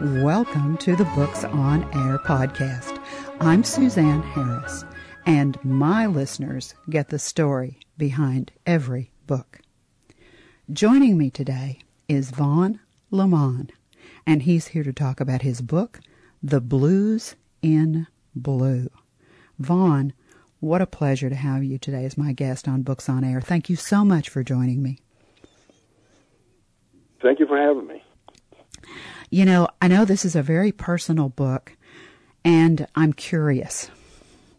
Welcome to the Books on Air podcast. I'm Suzanne Harris, and my listeners get the story behind every book. Joining me today is Vaughn Lemon, and he's here to talk about his book, The Blues in Blue. Vaughn, what a pleasure to have you today as my guest on Books on Air. Thank you so much for joining me. Thank you for having me. You know, I know this is a very personal book, and I'm curious.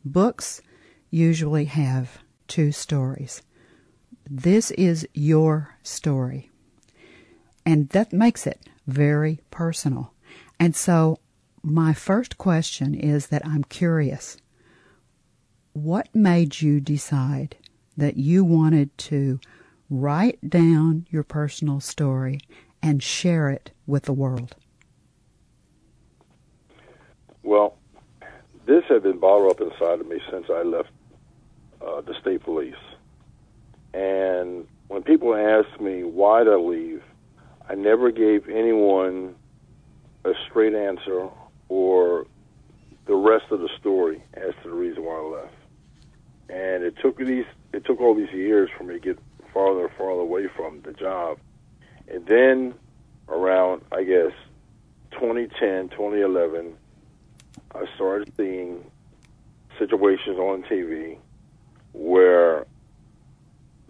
Books usually have two stories. This is your story. And that makes it very personal. And so, my first question is that I'm curious. What made you decide that you wanted to write down your personal story and share it with the world? Well, this had been bottled up inside of me since I left uh, the state police. And when people ask me why did I leave, I never gave anyone a straight answer or the rest of the story as to the reason why I left. And it took these it took all these years for me to get farther and farther away from the job. And then around I guess 2010, 2011, I started seeing situations on TV where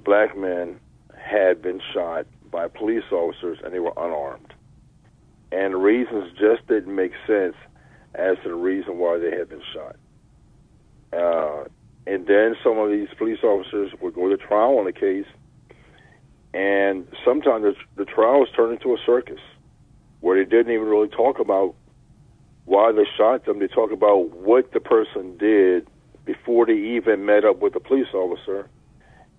black men had been shot by police officers and they were unarmed. And the reasons just didn't make sense as to the reason why they had been shot. Uh, and then some of these police officers would go to trial on the case, and sometimes the, the trial was turned into a circus where they didn't even really talk about why they shot them. They talk about what the person did before they even met up with the police officer,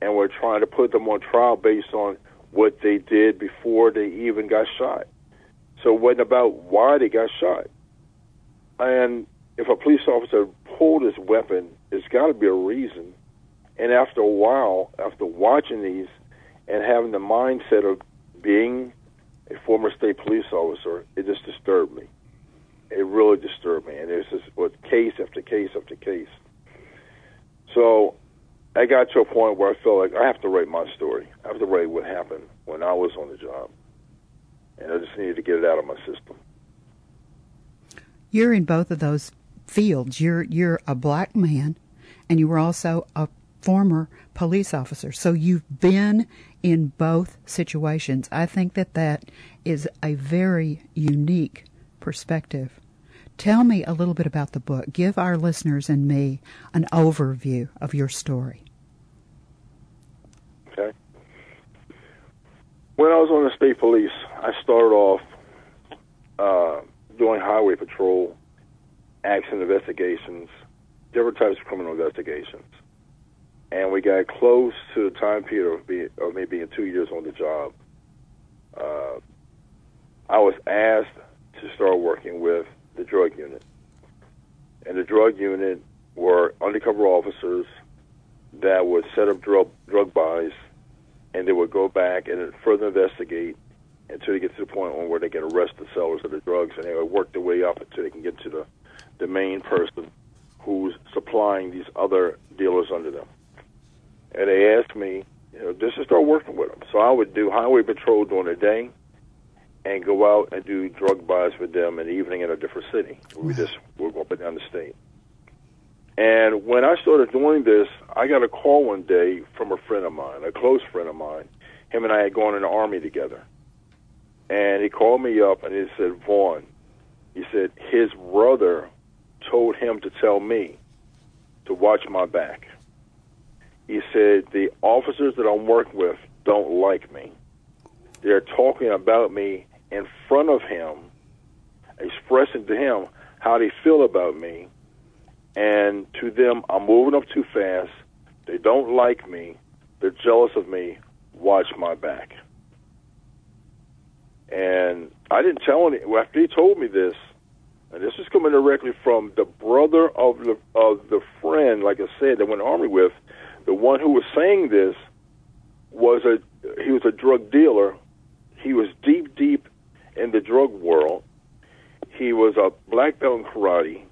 and we're trying to put them on trial based on what they did before they even got shot. So it wasn't about why they got shot. And if a police officer pulled his weapon, there's got to be a reason. And after a while, after watching these and having the mindset of being a former state police officer, it just disturbed me. It really disturbed me. And just was case after case after case. So I got to a point where I felt like I have to write my story. I have to write what happened when I was on the job. And I just needed to get it out of my system. You're in both of those fields. You're you're a black man and you were also a former police officer. So you've been in both situations. I think that that is a very unique perspective. Tell me a little bit about the book. Give our listeners and me an overview of your story. Okay. When I was on the state police, I started off uh, doing highway patrol, accident investigations, different types of criminal investigations. And we got close to the time period of, being, of me being two years on the job. Uh, I was asked to start working with the drug unit. And the drug unit were undercover officers that would set up drug drug buys, and they would go back and further investigate until they get to the point where they can arrest the sellers of the drugs, and they would work their way up until they can get to the the main person who's supplying these other dealers under them. And they asked me, you know, just to start working with them. So I would do highway patrol during the day, and go out and do drug buys with them in the evening in a different city. We just would go up and down the state. And when I started doing this, I got a call one day from a friend of mine, a close friend of mine. Him and I had gone in the army together. And he called me up and he said, Vaughn, he said his brother told him to tell me to watch my back. He said, the officers that I'm working with don't like me. They're talking about me in front of him, expressing to him how they feel about me. And to them, I'm moving up too fast. They don't like me. They're jealous of me. Watch my back. And I didn't tell any. After he told me this, and this is coming directly from the brother of the of the friend, like I said, that went army with, the one who was saying this was a he was a drug dealer. He was deep, deep in the drug world, He was a black belt in karate.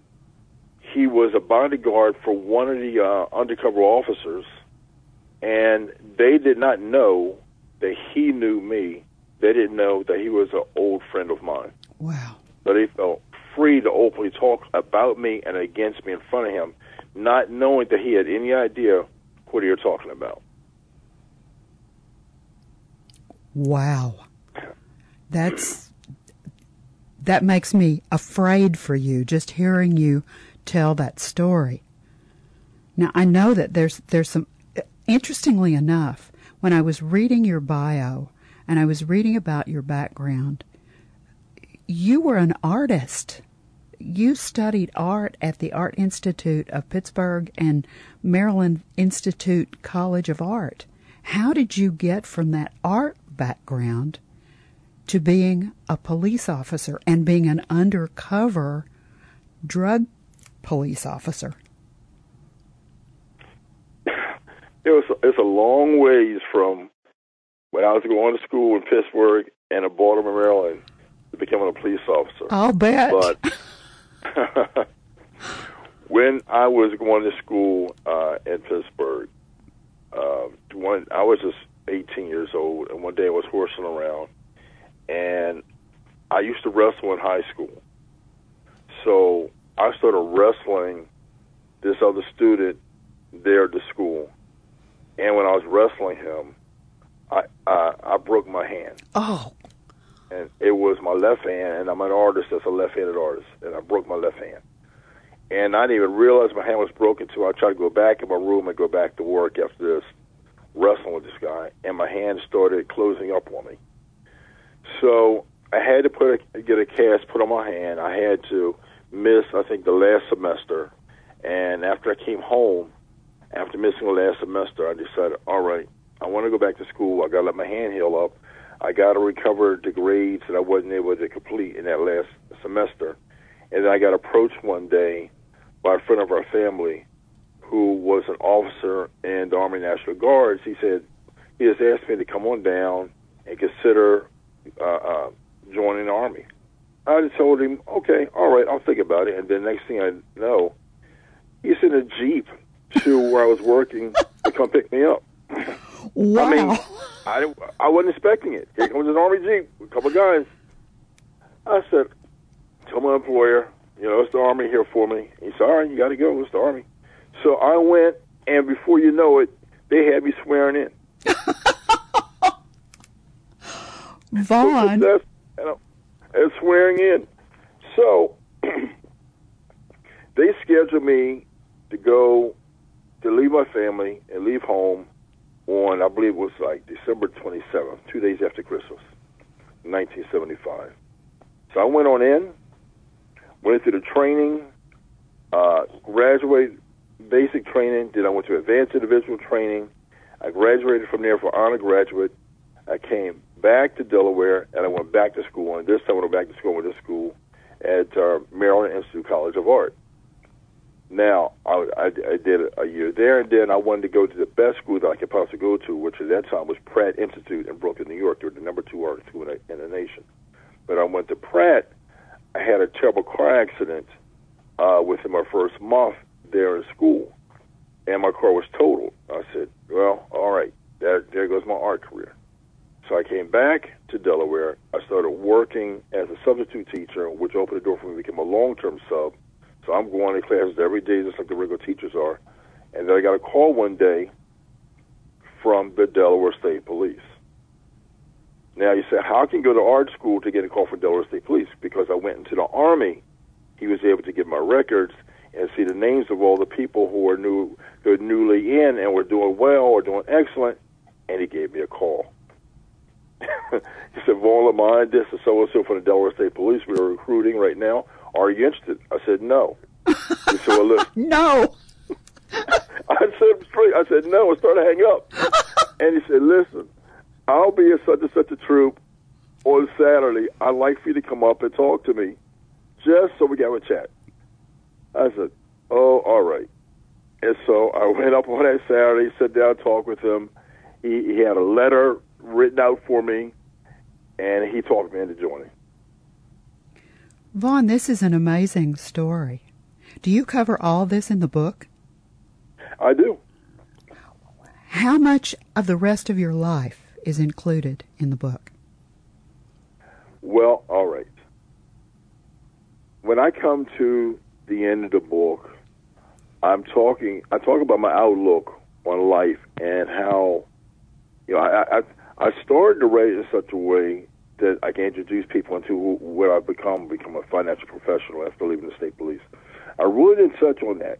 He was a bodyguard for one of the uh, undercover officers, and they did not know that he knew me. They didn't know that he was an old friend of mine. Wow. So they felt free to openly talk about me and against me in front of him, not knowing that he had any idea what he was talking about. Wow. That's that makes me afraid for you just hearing you tell that story. Now I know that there's there's some interestingly enough, when I was reading your bio and I was reading about your background, you were an artist. You studied art at the Art Institute of Pittsburgh and Maryland Institute College of Art. How did you get from that art background to being a police officer and being an undercover drug police officer? It was it's a long ways from when I was going to school in Pittsburgh and in Baltimore, Maryland, to becoming a police officer. I'll bet. But when I was going to school uh, in Pittsburgh, uh, one I was just 18 years old, and one day I was horsing around, and I used to wrestle in high school. So I started wrestling this other student there at the school, and when I was wrestling him, I I, I broke my hand, oh, and it was my left hand, and I'm an artist that's a left-handed artist, and I broke my left hand. And I didn't even realize my hand was broken until I tried to go back in my room and go back to work after this, wrestling with this guy, and my hand started closing up on me. So I had to put a, get a cast put on my hand. I had to miss, I think, the last semester. And after I came home, after missing the last semester, I decided, all right, I want to go back to school. I got to let my hand heal up. I got to recover the grades that I wasn't able to complete in that last semester. And then I got approached one day by a friend of our family who was an officer in the Army National Guards. He said, he just asked me to come on down and consider uh, uh, joining the Army. I just told him, okay, all right, I'll think about it. And then next thing I know, he's in a Jeep to where I was working to come pick me up. wow. I mean, I, I wasn't expecting it. Here comes an Army Jeep, a couple of guys. I said, tell my employer, you know, it's the Army here for me. He said, all right, you got to go. It's the Army. So I went, and before you know it, they had me swearing in. Vaughn. And, and swearing in. So they scheduled me to go to leave my family and leave home on I believe it was like December 27th, two days after Christmas, 1975. So I went on in, went through the training, uh, graduated basic training, then I went to advanced individual training. I graduated from there for honor graduate. I came back to Delaware and I went back to school. And this time I went back to school with this school at uh, Maryland Institute College of Art. Now I, I, I did a year there, and then I wanted to go to the best school that I could possibly go to, which at that time was Pratt Institute in Brooklyn, New York. They were the number two art school in the, in the nation. But I went to Pratt. I had a terrible car accident uh, within my first month there in school, and my car was totaled. I said, "Well, all right, there, there goes my art career." So I came back to Delaware. I started working as a substitute teacher, which opened the door for me to become a long-term sub. So I'm going to classes every day, just like the regular teachers are. And then I got a call one day from the Delaware State Police. Now you say, how can you go to art school to get a call from Delaware State Police? Because I went into the Army. He was able to get my records and see the names of all the people who were new, who were newly in and were doing well or doing excellent, and he gave me a call. he said, Vaughn Lemon, this is so and so from the Delaware State Police. We are recruiting right now. Are you interested? I said, no. he said, well, listen. No. I said, straight, I said, no, and started to hang up. and he said, listen, I'll be at such and such a troop on Saturday. I'd like for you to come up and talk to me just so we can have a chat. I said, oh, all right. And so I went up on that Saturday, sat down, talked with him. He, he had a letter written out for me, and he talked me into joining. Vaughn, this is an amazing story. Do you cover all this in the book? I do. How much of the rest of your life is included in the book? Well, all right. When I come to the end of the book, I'm talking. I talk about my outlook on life and how, you know, I I, I started to write in such a way that I can introduce people into what I've become, become a financial professional after leaving the state police. I really didn't touch on that,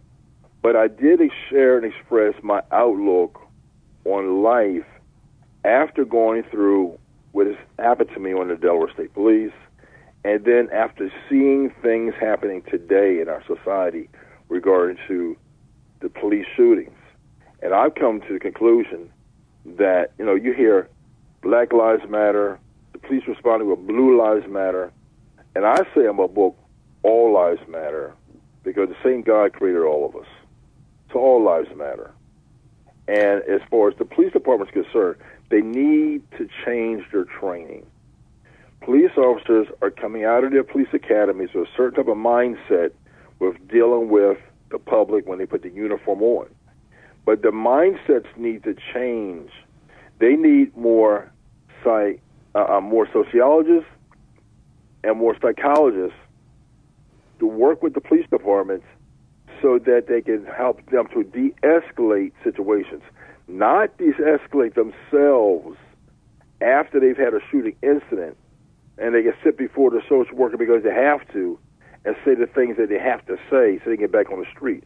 but I did share and express my outlook on life after going through what has happened to me on the Delaware State Police, and then after seeing things happening today in our society regarding to the police shootings. And I've come to the conclusion that, you know, you hear Black Lives Matter, police responding with Blue Lives Matter, and I say in my book, All Lives Matter, because the same God created all of us. So all lives matter. And as far as the police department is concerned, they need to change their training. Police officers are coming out of their police academies with a certain type of mindset with dealing with the public when they put the uniform on. But the mindsets need to change. They need more psych, uh, uh, more sociologists and more psychologists to work with the police departments so that they can help them to de-escalate situations, not de-escalate themselves after they've had a shooting incident, and they can sit before the social worker because they have to, and say the things that they have to say so they can get back on the street.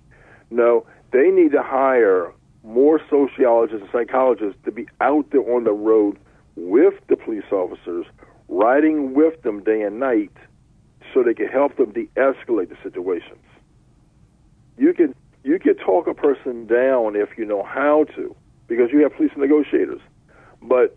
No, they need to hire more sociologists and psychologists to be out there on the road with the police officers, riding with them day and night, so they can help them de-escalate the situations. You can you can talk a person down if you know how to, because you have police negotiators. But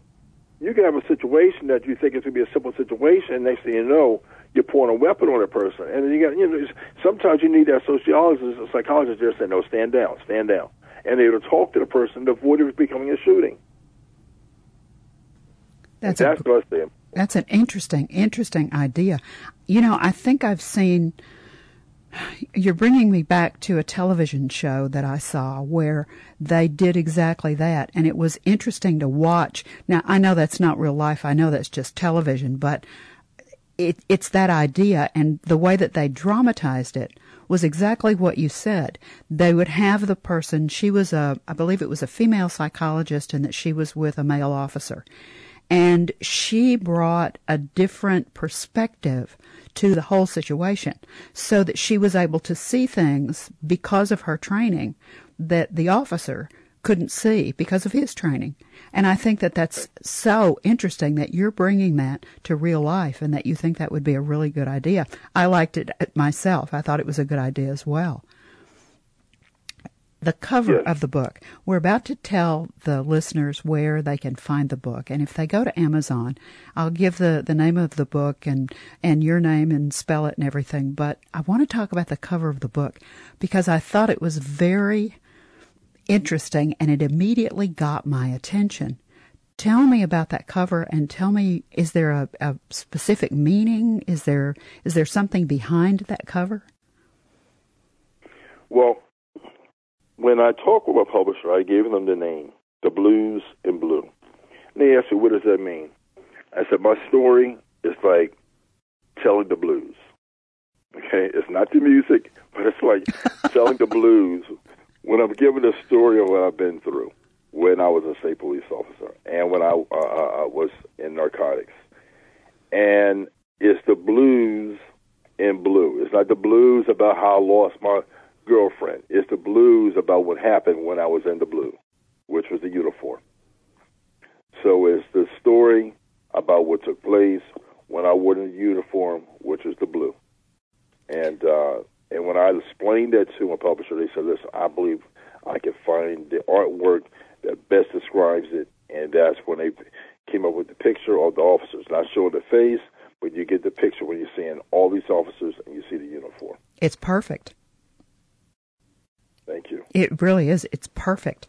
you can have a situation that you think is going to be a simple situation, and next thing you know, you're pointing a weapon on a person. And then you got, you know, sometimes you need that sociologist or psychologist there saying, no, stand down, stand down. And they'll talk to the person to avoid it becoming a shooting. That's, that's a. That's an interesting, interesting idea. You know, I think I've seen. You're bringing me back to a television show that I saw where they did exactly that, and it was interesting to watch. Now, I know that's not real life. I know that's just television, but it, it's that idea, and the way that they dramatized it was exactly what you said. They would have the person. She was a, I believe it was a female psychologist, and that she was with a male officer and she brought a different perspective to the whole situation so that she was able to see things because of her training that the officer couldn't see because of his training. And I think that that's so interesting that you're bringing that to real life and that you think that would be a really good idea. I liked it myself. I thought it was a good idea as well the cover yes. of the book. We're about to tell the listeners where they can find the book. And if they go to Amazon, I'll give the, the name of the book and, and your name and spell it and everything. But I want to talk about the cover of the book because I thought it was very interesting and it immediately got my attention. Tell me about that cover and tell me is there a, a specific meaning? Is there is there something behind that cover? Well, when I talked with my publisher, I gave them the name, The Blues in Blue. And they asked me, what does that mean? I said, my story is like telling the blues. Okay, it's not the music, but it's like telling the blues when I'm giving a story of what I've been through when I was a state police officer and when I uh, uh, uh was in narcotics. And it's the blues in blue. It's not the blues about how I lost my girlfriend. It's the blues about what happened when I was in the blue, which was the uniform. So it's the story about what took place when I wore the uniform, which was the blue. And uh, and when I explained that to my publisher, they said, "Listen, I believe I can find the artwork that best describes it." And that's when they came up with the picture of the officers, not showing the face, but you get the picture when you're seeing all these officers and you see the uniform. It's perfect. Thank you. It really is. It's perfect.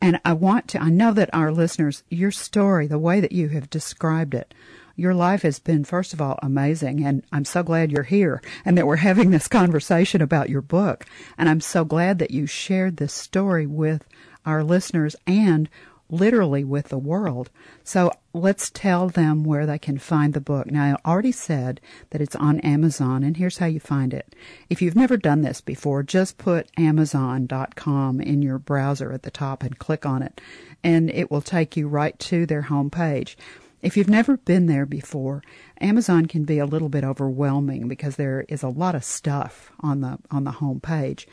And I want to, I know that our listeners, your story, the way that you have described it, your life has been, first of all, amazing. And I'm so glad you're here and that we're having this conversation about your book. And I'm so glad that you shared this story with our listeners and literally with the world. So let's tell them where they can find the book. Now, I already said that it's on Amazon, and here's how you find it. If you've never done this before, just put Amazon.com in your browser at the top and click on it, and it will take you right to their homepage. If you've never been there before, Amazon can be a little bit overwhelming because there is a lot of stuff on the on the home page.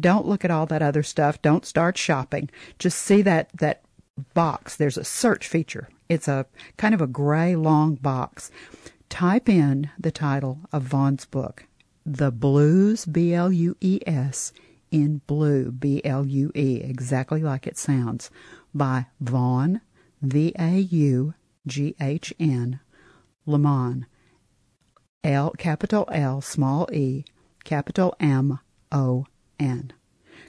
Don't look at all that other stuff. Don't start shopping. Just see that that box. There's a search feature. It's a kind of a gray long box. Type in the title of Vaughn's book, The Blues, B L U E S, in Blue, B L U E, exactly like it sounds, by Vaughn, V A U G H N, Lemon, L capital L small e capital M O N.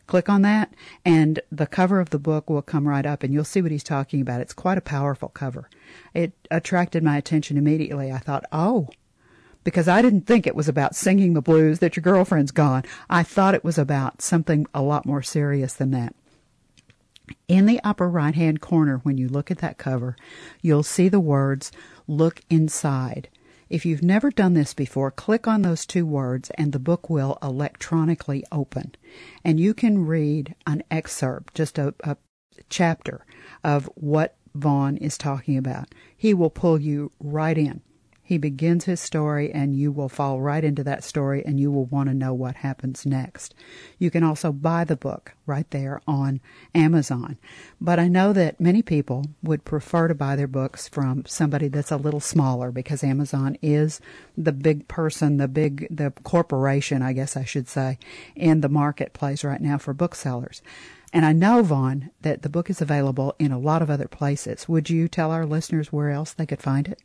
Click on that, and the cover of the book will come right up, and you'll see what he's talking about. It's quite a powerful cover. It attracted my attention immediately. I thought, oh, because I didn't think it was about singing the blues that your girlfriend's gone. I thought it was about something a lot more serious than that. In the upper right hand corner, when you look at that cover, you'll see the words, Look Inside. If you've never done this before, click on those two words and the book will electronically open. And you can read an excerpt, just a, a chapter of what Vaughn is talking about. He will pull you right in. He begins his story, and you will fall right into that story, and you will want to know what happens next. You can also buy the book right there on Amazon. But I know that many people would prefer to buy their books from somebody that's a little smaller because Amazon is the big person, the big, the corporation, I guess I should say, in the marketplace right now for booksellers. And I know, Vaughn, that the book is available in a lot of other places. Would you tell our listeners where else they could find it?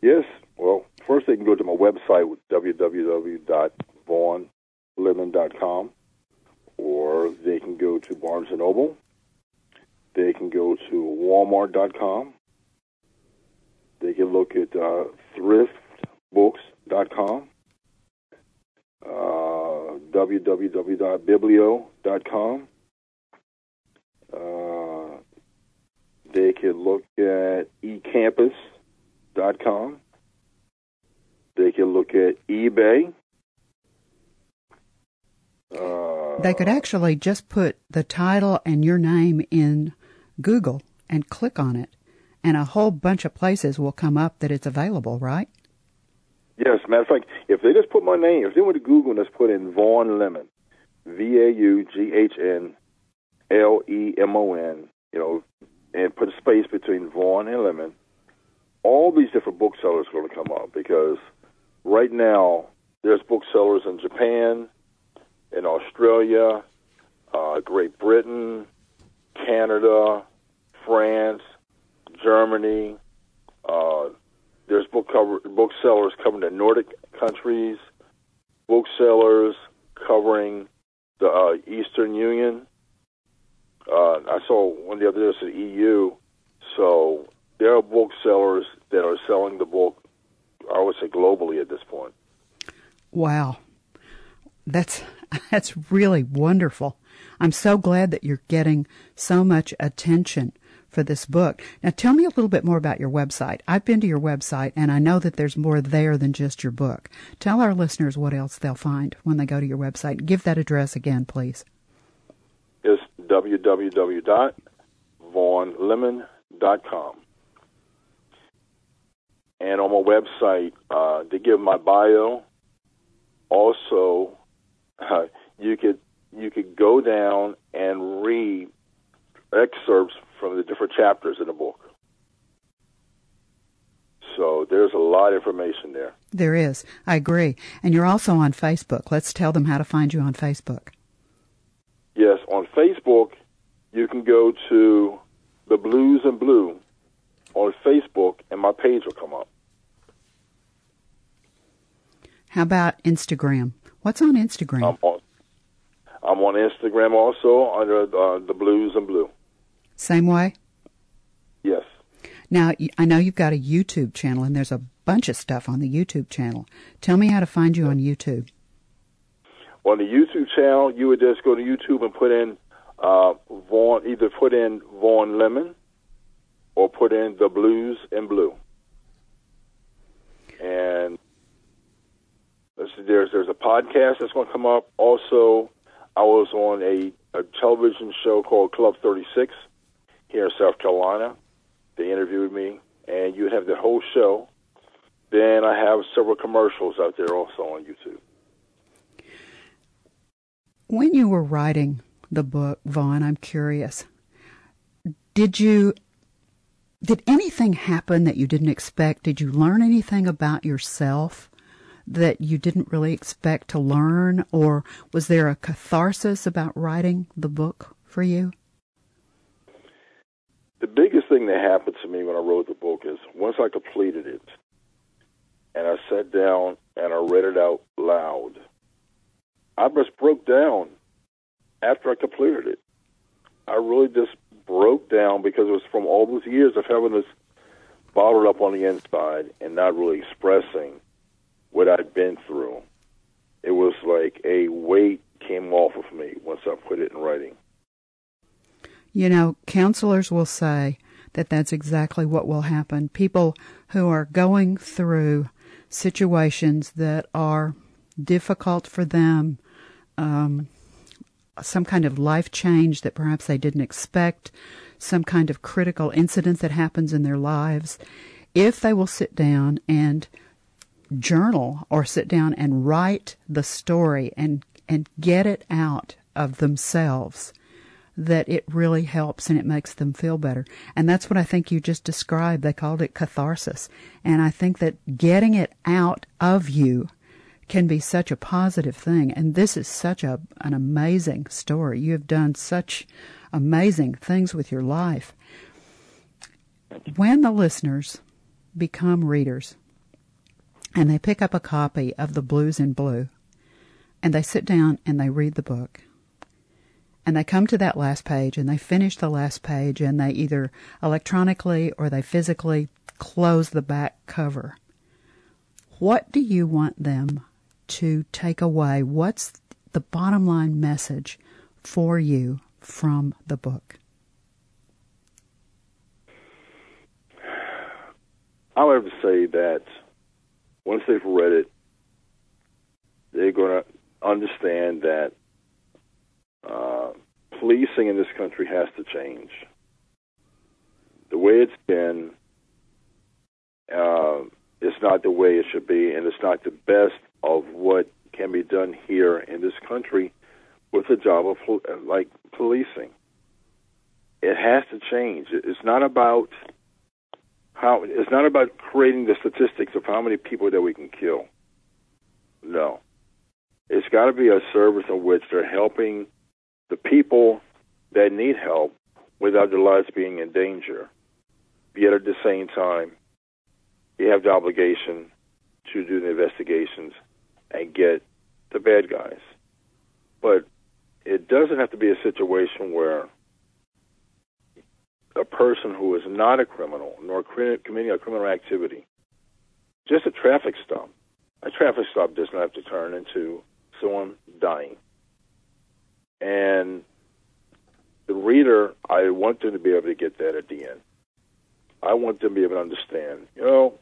Yes. Well, first they can go to my website, www.vaughnlemon.com, or they can go to Barnes & Noble. They can go to walmart.com. They can look at uh, thriftbooks.com, uh, www.biblio.com. Uh, they can look at eCampus com. They can look at eBay. Uh, they could actually just put the title and your name in Google and click on it, and a whole bunch of places will come up that it's available, right? Yes, matter of fact, if they just put my name, if they went to Google and just put in Vaughn Lemon, V A U G H N L E M O N, you know, and put a space between Vaughn and Lemon, all these different booksellers are going to come up because right now there's booksellers in Japan, in Australia, uh, Great Britain, Canada, France, Germany. Uh, there's book cover, booksellers covering the Nordic countries, booksellers covering the uh, Eastern Union. Uh, I saw one the other day said EU. So there are booksellers that are selling the book, I would say globally at this point. Wow. That's that's really wonderful. I'm so glad that you're getting so much attention for this book. Now tell me a little bit more about your website. I've been to your website and I know that there's more there than just your book. Tell our listeners what else they'll find when they go to your website. Give that address again, please. It's www.vaughnlemon.com and on my website uh, they give my bio. Also, uh, you could you could go down and read excerpts from the different chapters in the book. So there's a lot of information there. There is. I agree. And you're also on Facebook. Let's tell them how to find you on Facebook. Yes, on Facebook, you can go to the Blues and Blue on Facebook, and my page will come up. How about Instagram? What's on Instagram? I'm on, I'm on Instagram also under uh, the Blues and Blue. Same way? Yes. Now, I know you've got a YouTube channel, and there's a bunch of stuff on the YouTube channel. Tell me how to find you on YouTube. On the YouTube channel, you would just go to YouTube and put in uh, Vaughn, either put in Vaughn Lemon or put in The Blues in Blue. And there's there's a podcast that's going to come up. Also, I was on a, a television show called Club 36 here in South Carolina. They interviewed me, and you have the whole show. Then I have several commercials out there also on YouTube. When you were writing the book, Vaughn, I'm curious. Did you did anything happen that you didn't expect? Did you learn anything about yourself that you didn't really expect to learn or was there a catharsis about writing the book for you? The biggest thing that happened to me when I wrote the book is once I completed it and I sat down and I read it out loud, I just broke down after I completed it. I really just broke down because it was from all those years of having this bottled up on the inside and not really expressing what I'd been through. It was like a weight came off of me once I put it in writing. You know, counselors will say that that's exactly what will happen. People who are going through situations that are difficult for them, um, some kind of life change that perhaps they didn't expect, some kind of critical incident that happens in their lives, if they will sit down and journal or sit down and write the story and and get it out of themselves that it really helps and it makes them feel better. And that's what I think you just described. They called it catharsis. And I think that getting it out of you can be such a positive thing. And this is such a, an amazing story. You have done such amazing things with your life. When the listeners become readers and they pick up a copy of The Blues in Blue and they sit down and they read the book, and they come to that last page and they finish the last page and they either electronically or they physically close the back cover. What do you want them to take away? What's the bottom line message for you from the book? I would have to say that once they've read it, they're going to understand that uh, policing in this country has to change. The way it's been, uh, it's not the way it should be, and it's not the best of what can be done here in this country with the job of uh, like policing. It has to change. It's not about how. It's not about creating the statistics of how many people that we can kill. No, it's got to be a service in which they're helping the people that need help without their lives being in danger. Yet at the same time, you have the obligation to do the investigations and get the bad guys. But it doesn't have to be a situation where a person who is not a criminal nor committing a criminal activity, just a traffic stop, a traffic stop does not have to turn into someone dying. And the reader, I want them to be able to get that at the end. I want them to be able to understand, you know,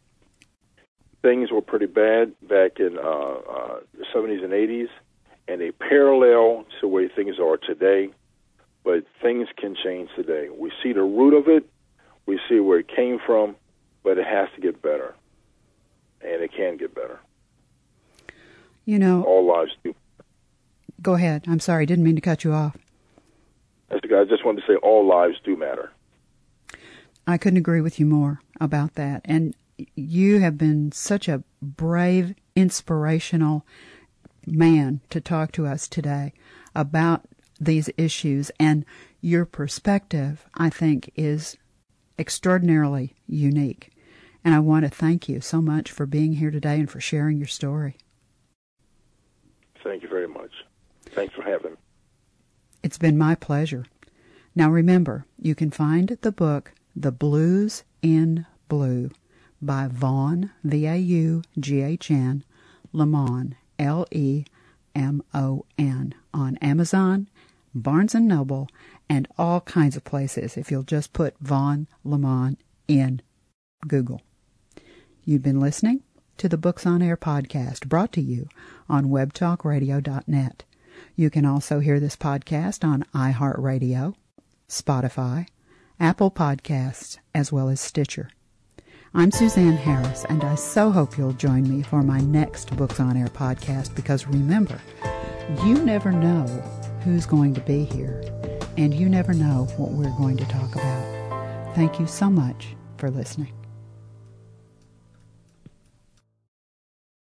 things were pretty bad back in uh, uh, the 70s and 80s, and they parallel to the way things are today. But things can change today. We see the root of it, we see where it came from, but it has to get better, and it can get better. You know, all lives do. Go ahead. I'm sorry, didn't mean to cut you off. I just wanted to say all lives do matter. I couldn't agree with you more about that. And you have been such a brave, inspirational man to talk to us today about these issues. And your perspective, I think, is extraordinarily unique. And I want to thank you so much for being here today and for sharing your story. Thank you very much. Thanks for having me. It's been my pleasure. Now remember, you can find the book The Blues in Blue by Vaughn, V A U G H N, Lemon, L E M O N, on Amazon, Barnes and Noble, and all kinds of places if you'll just put Vaughn Lemon in Google. You've been listening to the Books on Air podcast brought to you on webtalkradio.net. You can also hear this podcast on iHeartRadio, Spotify, Apple Podcasts, as well as Stitcher. I'm Suzanne Harris, and I so hope you'll join me for my next Books on Air podcast because remember, you never know who's going to be here, and you never know what we're going to talk about. Thank you so much for listening.